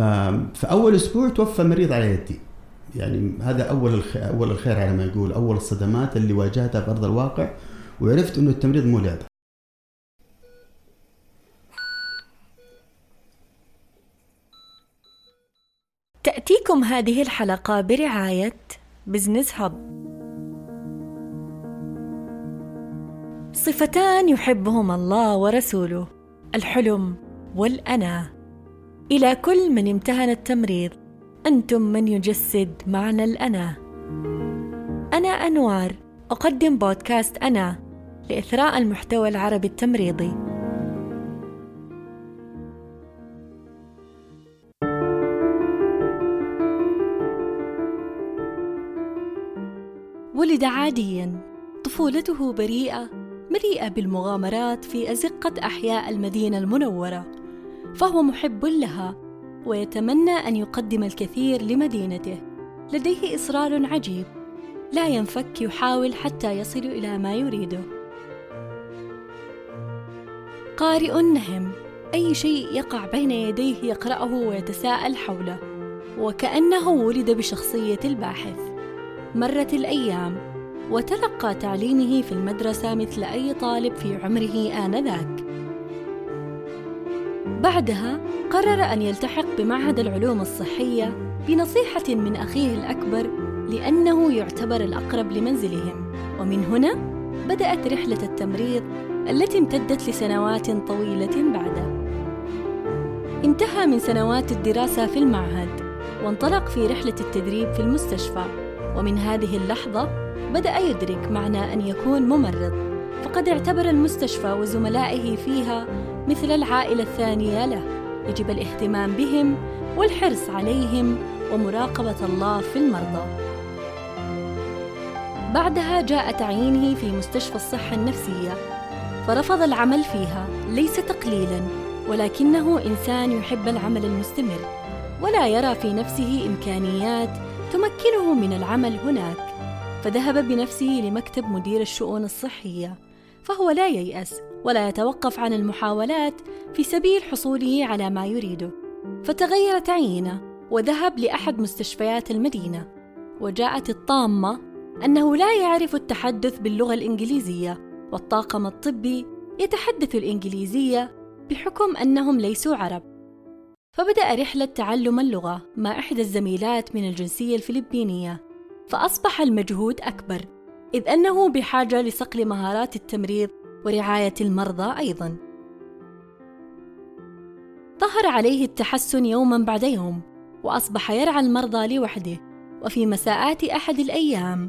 ففي أول أسبوع توفى مريض على يدي. يعني هذا أول أول الخير على ما يقول. أول الصدمات اللي واجهتها في أرض الواقع وعرفت إنه التمريض مو لعبة. تأتيكم هذه الحلقة برعاية بزنس هب. صفتان يحبهما الله ورسوله الحلم والأنا إلى كل من امتهن التمريض. أنتم من يجسد معنى الأنا. أنا أنوار أقدم بودكاست أنا لإثراء المحتوى العربي التمريضي. ولد عاديا طفولته بريئة مليئة بالمغامرات في أزقة أحياء المدينة المنورة. فهو محب لها ويتمنى أن يقدم الكثير لمدينته. لديه إصرار عجيب لا ينفك يحاول حتى يصل إلى ما يريده. قارئ نهم أي شيء يقع بين يديه يقرأه ويتساءل حوله وكأنه ولد بشخصية الباحث. مرت الأيام وتلقى تعليمه في المدرسة مثل أي طالب في عمره آنذاك. بعدها قرر أن يلتحق بمعهد العلوم الصحية بنصيحة من أخيه الأكبر لأنه يعتبر الأقرب لمنزلهم. ومن هنا بدأت رحلة التمريض التي امتدت لسنوات طويلة بعده انتهى من سنوات الدراسة في المعهد وانطلق في رحلة التدريب في المستشفى. ومن هذه اللحظة بدأ يدرك معنى أن يكون ممرض. فقد اعتبر المستشفى وزملائه فيها مثل العائلة الثانية له. يجب الاهتمام بهم والحرص عليهم ومراقبة الله في المرضى. بعدها جاء تعيينه في مستشفى الصحة النفسية. فرفض العمل فيها ليس تقليلا ولكنه إنسان يحب العمل المستمر ولا يرى في نفسه إمكانيات تمكنه من العمل هناك. فذهب بنفسه لمكتب مدير الشؤون الصحية. فهو لا ييأس ولا يتوقف عن المحاولات في سبيل حصوله على ما يريده. فتغير تعيينه وذهب لأحد مستشفيات المدينة وجاءت الطامة أنه لا يعرف التحدث باللغة الإنجليزية والطاقم الطبي يتحدث الإنجليزية بحكم أنهم ليسوا عرب. فبدأ رحلة تعلم اللغة مع إحدى الزميلات من الجنسية الفلبينية فأصبح المجهود أكبر. إذ أنه بحاجة لصقل مهارات التمريض ورعاية المرضى أيضا. ظهر عليه التحسن يوما بعد يوم وأصبح يرعى المرضى لوحده وفي مساءات أحد الأيام.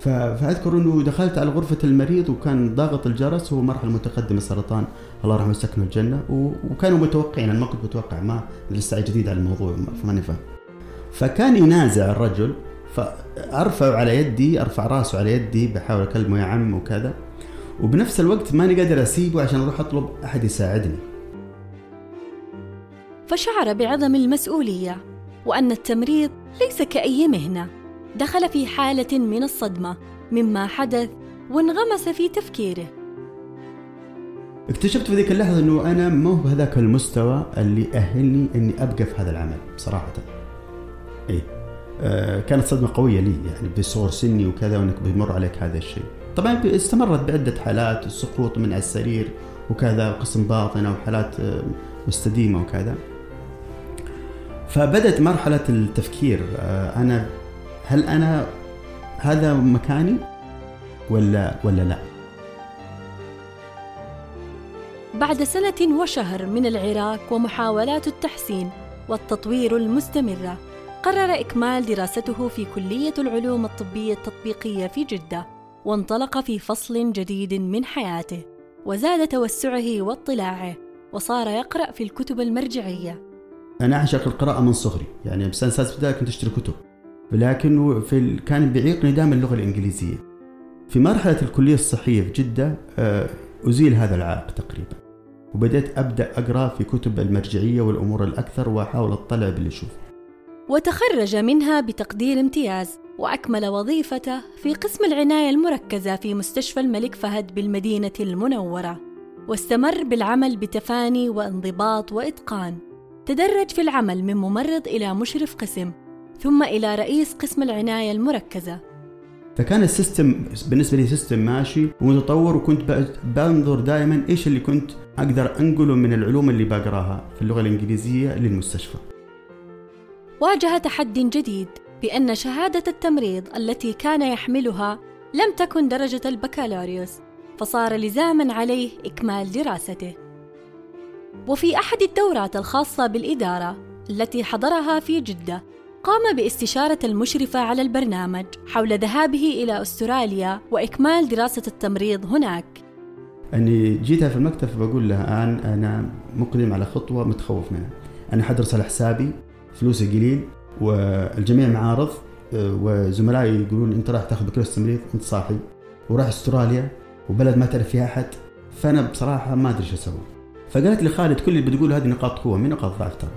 فأذكر أنه دخلت على غرفة المريض وكان ضاغط الجرس هو مرحلة متقدمة سرطان. الله يرحمه ويسكنه الجنة وكانوا متوقعين أنا ما كنت متوقع ما لسه جديد على الموضوع فماني فاهم. فكان ينازع الرجل فأرفع على يدي أرفع راسه على يدي بحاول أكلمه يا عم وكذا. وبنفس الوقت ماني قادر أسيبه عشان أروح أطلب أحد يساعدني. فشعر بعظم المسؤولية وأن التمريض ليس كأي مهنة. دخل في حالة من الصدمة مما حدث وانغمس في تفكيره. اكتشفت في ذيك اللحظة إنه أنا ما هو بهذاك المستوى اللي أهلني إني أبقى في هذا العمل بصراحه إيه. كانت صدمة قوية لي يعني بصور سني وكذا وإنك بيمر عليك هذا الشيء. طبعا استمرت بعدة حالات السقوط من السرير وكذا قسم باطنة وحالات آه، مستديمة وكذا. فبدت مرحلة التفكير آه أنا هل أنا هذا مكاني ولا ولا لا؟ بعد سنة وشهر من العراك ومحاولات التحسين والتطوير المستمرة قرر إكمال دراسته في كلية العلوم الطبية التطبيقية في جدة وانطلق في فصل جديد من حياته وزاد توسعه واطلاعه وصار يقرأ في الكتب المرجعية أنا أعشق القراءة من صغري يعني بسنة سادس بداية كنت أشتري كتب لكن في. كان بيعيقني دائما اللغة الإنجليزية في مرحلة الكلية الصحية في جدة آه، أزيل هذا العائق تقريبا وبدأت أبدأ أقرأ في كتب المرجعية والأمور الأكثر وأحاول أطلع باللي أشوفه وتخرج منها بتقدير امتياز وأكمل وظيفته في قسم العناية المركزة في مستشفى الملك فهد بالمدينة المنورة. واستمر بالعمل بتفاني وانضباط وإتقان. تدرج في العمل من ممرض إلى مشرف قسم ثم إلى رئيس قسم العناية المركزة. فكان ال system بالنسبة لي system ماشي ومتطور وكنت بنظر دائما إيش اللي كنت أقدر أنقله من العلوم اللي بقراها في اللغة الإنجليزية للمستشفى. واجه تحدي جديد بأن شهادة التمريض التي كان يحملها لم تكن درجة البكالوريوس فصار لزاما عليه إكمال دراسته. وفي أحد الدورات الخاصة بالإدارة التي حضرها في جدة قام باستشارة المشرفة على البرنامج حول ذهابه إلى أستراليا وإكمال دراسة التمريض هناك أني جيتها في المكتب بقول لها الآن أنا مقدم على خطوة متخوف منها أنا حدرس على حسابي فلوسي قليل والجميع معارض وزملائي يقولون أنت راح تاخذ بكالوريوس تمريض أنت صاحي وراح أستراليا وبلد ما تعرف فيها أحد. فأنا بصراحة ما أدري إيش أسوي. فقالت لي خالد كل اللي بتقول هذه نقاط قوة من نقاط ضعف ترى؟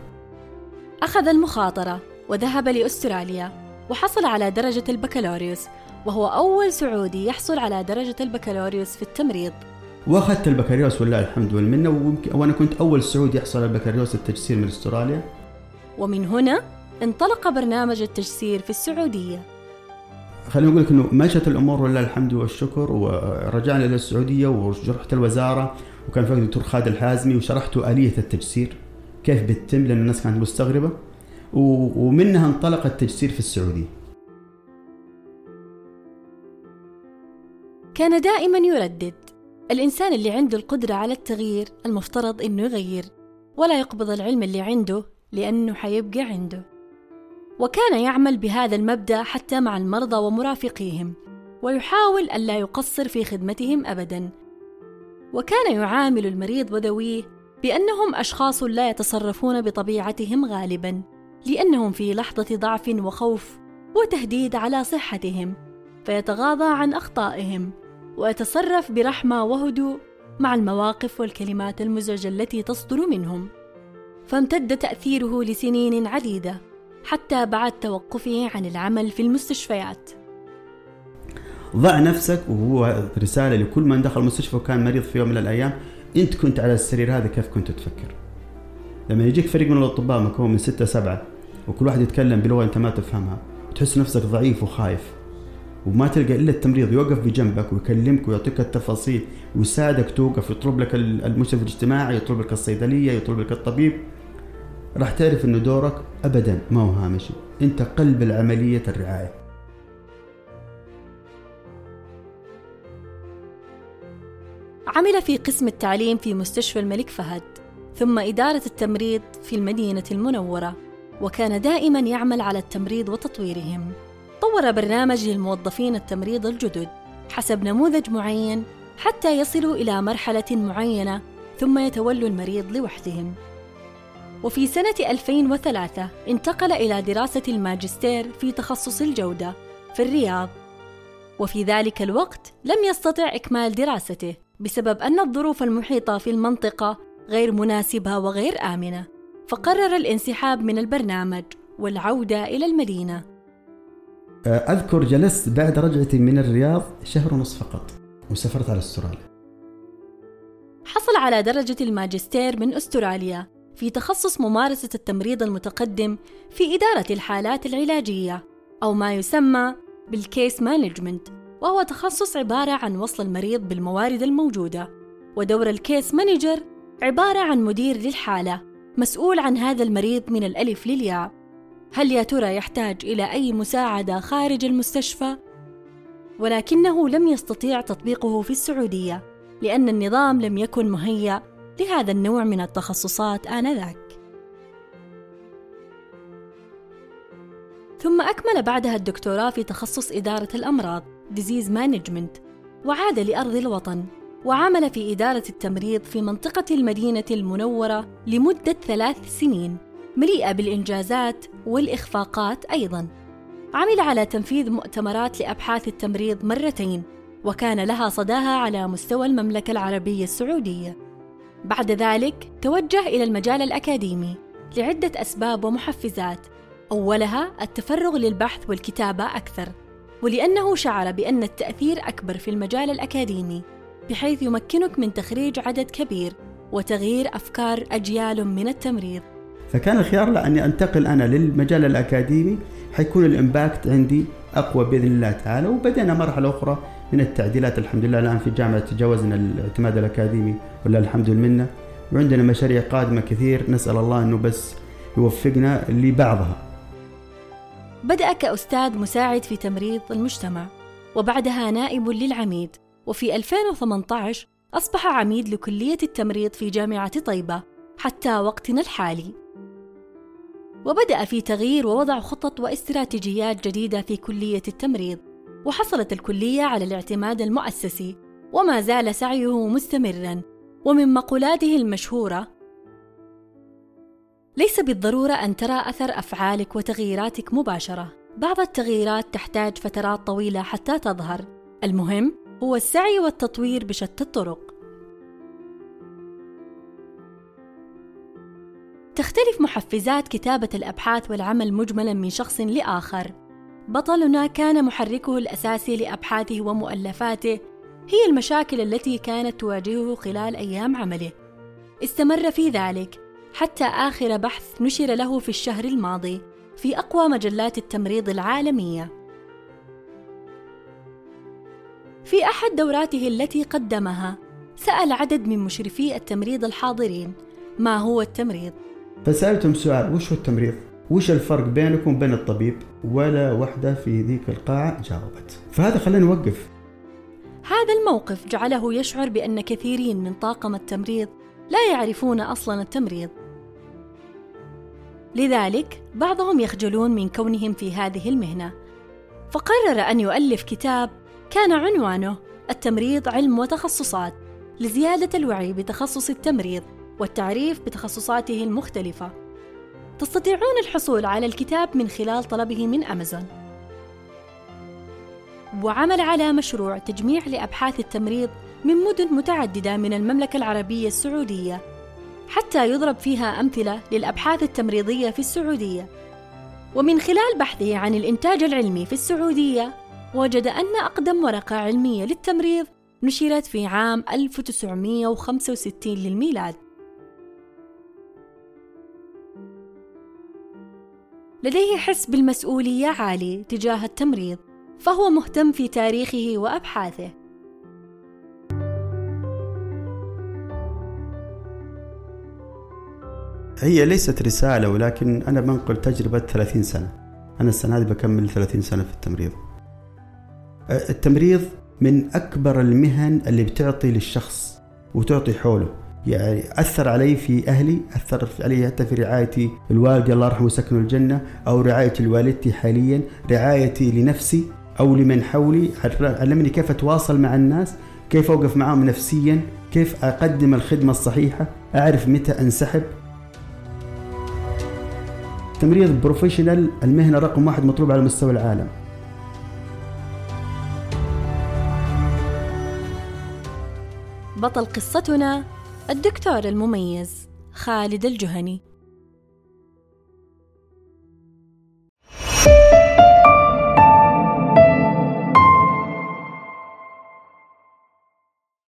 أخذ المخاطرة وذهب لأستراليا وحصل على درجة البكالوريوس وهو أول سعودي يحصل على درجة البكالوريوس في التمريض. وأخذت البكالوريوس ولله الحمد والمنة وأنا كنت أول سعودي يحصل على البكالوريوس التجسير من أستراليا. ومن هنا انطلق برنامج التجسير في السعودية. خليني أقول لك إنه مشت الأمور ولله الحمد والشكر ورجعنا إلى السعودية ورحت الوزارة وكان في الدكتور خالد الحازمي وشرحت آلية التجسير كيف بتتم لأن الناس كانت مستغربة ومنها انطلق التجسير في السعودية. كان دائما يردد. الإنسان اللي عنده القدرة على التغيير المفترض إنه يغير ولا يقبض العلم اللي عنده لأنه حيبقى عنده. وكان يعمل بهذا المبدأ حتى مع المرضى ومرافقيهم ويحاول ألا يقصر في خدمتهم أبدا. وكان يعامل المريض وذويه بأنهم أشخاص لا يتصرفون بطبيعتهم غالبا لأنهم في لحظة ضعف وخوف وتهديد على صحتهم فيتغاضى عن أخطائهم ويتصرف برحمة وهدوء مع المواقف والكلمات المزعجة التي تصدر منهم. فامتد تأثيره لسنين عديدة حتى بعد توقفه عن العمل في المستشفيات. ضع نفسك وهو رسالة لكل من دخل المستشفى وكان مريض في يوم من الأيام أنت كنت على السرير هذا كيف كنت تفكر؟ لما يجيك فريق من الأطباء مكون من ستة سبعة وكل واحد يتكلم بلغة أنت ما تفهمها وتحس نفسك ضعيف وخايف وما تلقى إلا التمريض يوقف بجنبك ويكلمك ويعطيك التفاصيل ويساعدك توقف يطلب لك المشرف الاجتماعي يطلب لك الصيدلية يطلب لك الطبيب. راح تعرف إنه دورك ابدا ما هو هامشي. أنت قلب العملية الرعاية. عمل في قسم التعليم في مستشفى الملك فهد ثم إدارة التمريض في المدينة المنورة وكان دائما يعمل على التمريض وتطويرهم. طور برنامج للموظفين التمريض الجدد حسب نموذج معين حتى يصلوا إلى مرحلة معينة ثم يتولوا المريض لوحدهم. وفي سنة 2003 انتقل إلى دراسة الماجستير في تخصص الجودة في الرياض. وفي ذلك الوقت لم يستطع إكمال دراسته بسبب أن الظروف المحيطة في المنطقة غير مناسبة وغير آمنة فقرر الانسحاب من البرنامج والعودة إلى المدينة. أه، أذكر جلست بعد رجعتي من الرياض شهر ونصف فقط وسافرت على أستراليا. حصل على درجة الماجستير من أستراليا في تخصص ممارسة التمريض المتقدم في إدارة الحالات العلاجية أو ما يسمى بال case management وهو تخصص عبارة عن وصل المريض بالموارد الموجودة ودور الكيس مانجر عبارة عن مدير للحالة مسؤول عن هذا المريض من الألف للياء هل يا ترى يحتاج إلى أي مساعدة خارج المستشفى؟ ولكنه لم يستطيع تطبيقه في السعودية لأن النظام لم يكن مهيأ لهذا النوع من التخصصات آنذاك. ثم أكمل بعدها الدكتوراه في تخصص إدارة الأمراض Disease Management وعاد لأرض الوطن وعمل في إدارة التمريض في منطقة المدينة المنورة لمدة ثلاث سنين مليئة بالإنجازات والإخفاقات أيضاً. عمل على تنفيذ مؤتمرات لأبحاث التمريض مرتين، وكان لها صداها على مستوى المملكة العربية السعودية. بعد ذلك توجه إلى المجال الأكاديمي لعدة أسباب ومحفزات، أولها التفرغ للبحث والكتابة أكثر، ولأنه شعر بأن التأثير أكبر في المجال الأكاديمي بحيث يمكنك من تخريج عدد كبير وتغيير أفكار أجيال من التمريض. فكان الخيار لا اني أنتقل أنا للمجال الأكاديمي حيكون الإمباكت عندي أقوى بإذن الله تعالى وبدأنا مرحلة أخرى من التعديلات الحمد لله الآن في الجامعة تجاوزنا الاعتماد الأكاديمي ولا الحمد لله وعندنا مشاريع قادمة كثير نسأل الله إنه بس يوفقنا لبعضها. بدأ كأستاذ مساعد في تمريض المجتمع وبعدها نائب للعميد. وفي 2018 أصبح عميد لكلية التمريض في جامعة طيبة حتى وقتنا الحالي. وبدأ في تغيير ووضع خطط واستراتيجيات جديدة في كلية التمريض. وحصلت الكلية على الاعتماد المؤسسي وما زال سعيه مستمرا ومن مقولاته المشهورة ليس بالضرورة أن ترى أثر أفعالك وتغييراتك مباشرة. بعض التغييرات تحتاج فترات طويلة حتى تظهر. المهم هو السعي والتطوير بشتى الطرق. تختلف محفزات كتابة الأبحاث والعمل مجملا من شخص لآخر. بطلنا كان محركه الأساسي لأبحاثه ومؤلفاته هي المشاكل التي كانت تواجهه خلال أيام عمله. استمر في ذلك حتى آخر بحث نشر له في الشهر الماضي في أقوى مجلات التمريض العالمية. في أحد دوراته التي قدمها، سأل عدد من مشرفي التمريض الحاضرين: ما هو التمريض؟ فسألتهم سؤال وش هو التمريض؟ وش الفرق بينكم وبين الطبيب؟ ولا وحدة في ذيك القاعة جاوبت فهذا خلينا نوقف هذا الموقف جعله يشعر بأن كثيرين من طاقم التمريض لا يعرفون أصلا التمريض لذلك بعضهم يخجلون من كونهم في هذه المهنة فقرر أن يؤلف كتاب كان عنوانه التمريض علم وتخصصات لزيادة الوعي بتخصص التمريض والتعريف بتخصصاته المختلفة. تستطيعون الحصول على الكتاب من خلال طلبه من أمازون. وعمل على مشروع تجميع لأبحاث التمريض من مدن متعددة من المملكة العربية السعودية حتى يضرب فيها أمثلة للأبحاث التمريضية في السعودية. ومن خلال بحثه عن الإنتاج العلمي في السعودية وجد أن أقدم ورقة علمية للتمريض نشرت في عام 1965 للميلاد لديه حس بالمسؤولية عالي تجاه التمريض فهو مهتم في تاريخه وأبحاثه. هي ليست رسالة ولكن أنا بنقل تجربة 30 سنة. أنا السنة هذه بكمل 30 سنة في التمريض. التمريض من أكبر المهن اللي بتعطي للشخص وتعطي حوله. يعني أثر علي في أهلي أثر علي حتى في رعايتي الوالدي الله يرحمه سكنه الجنة أو رعايتي لوالدتي حاليا رعايتي لنفسي أو لمن حولي. علمني كيف أتواصل مع الناس كيف أوقف معهم نفسيا كيف أقدم الخدمة الصحيحة أعرف متى أنسحب. تمريض بروفيشنال المهنة رقم واحد مطلوب على مستوى العالم. بطل قصتنا الدكتور المميز خالد الجهني.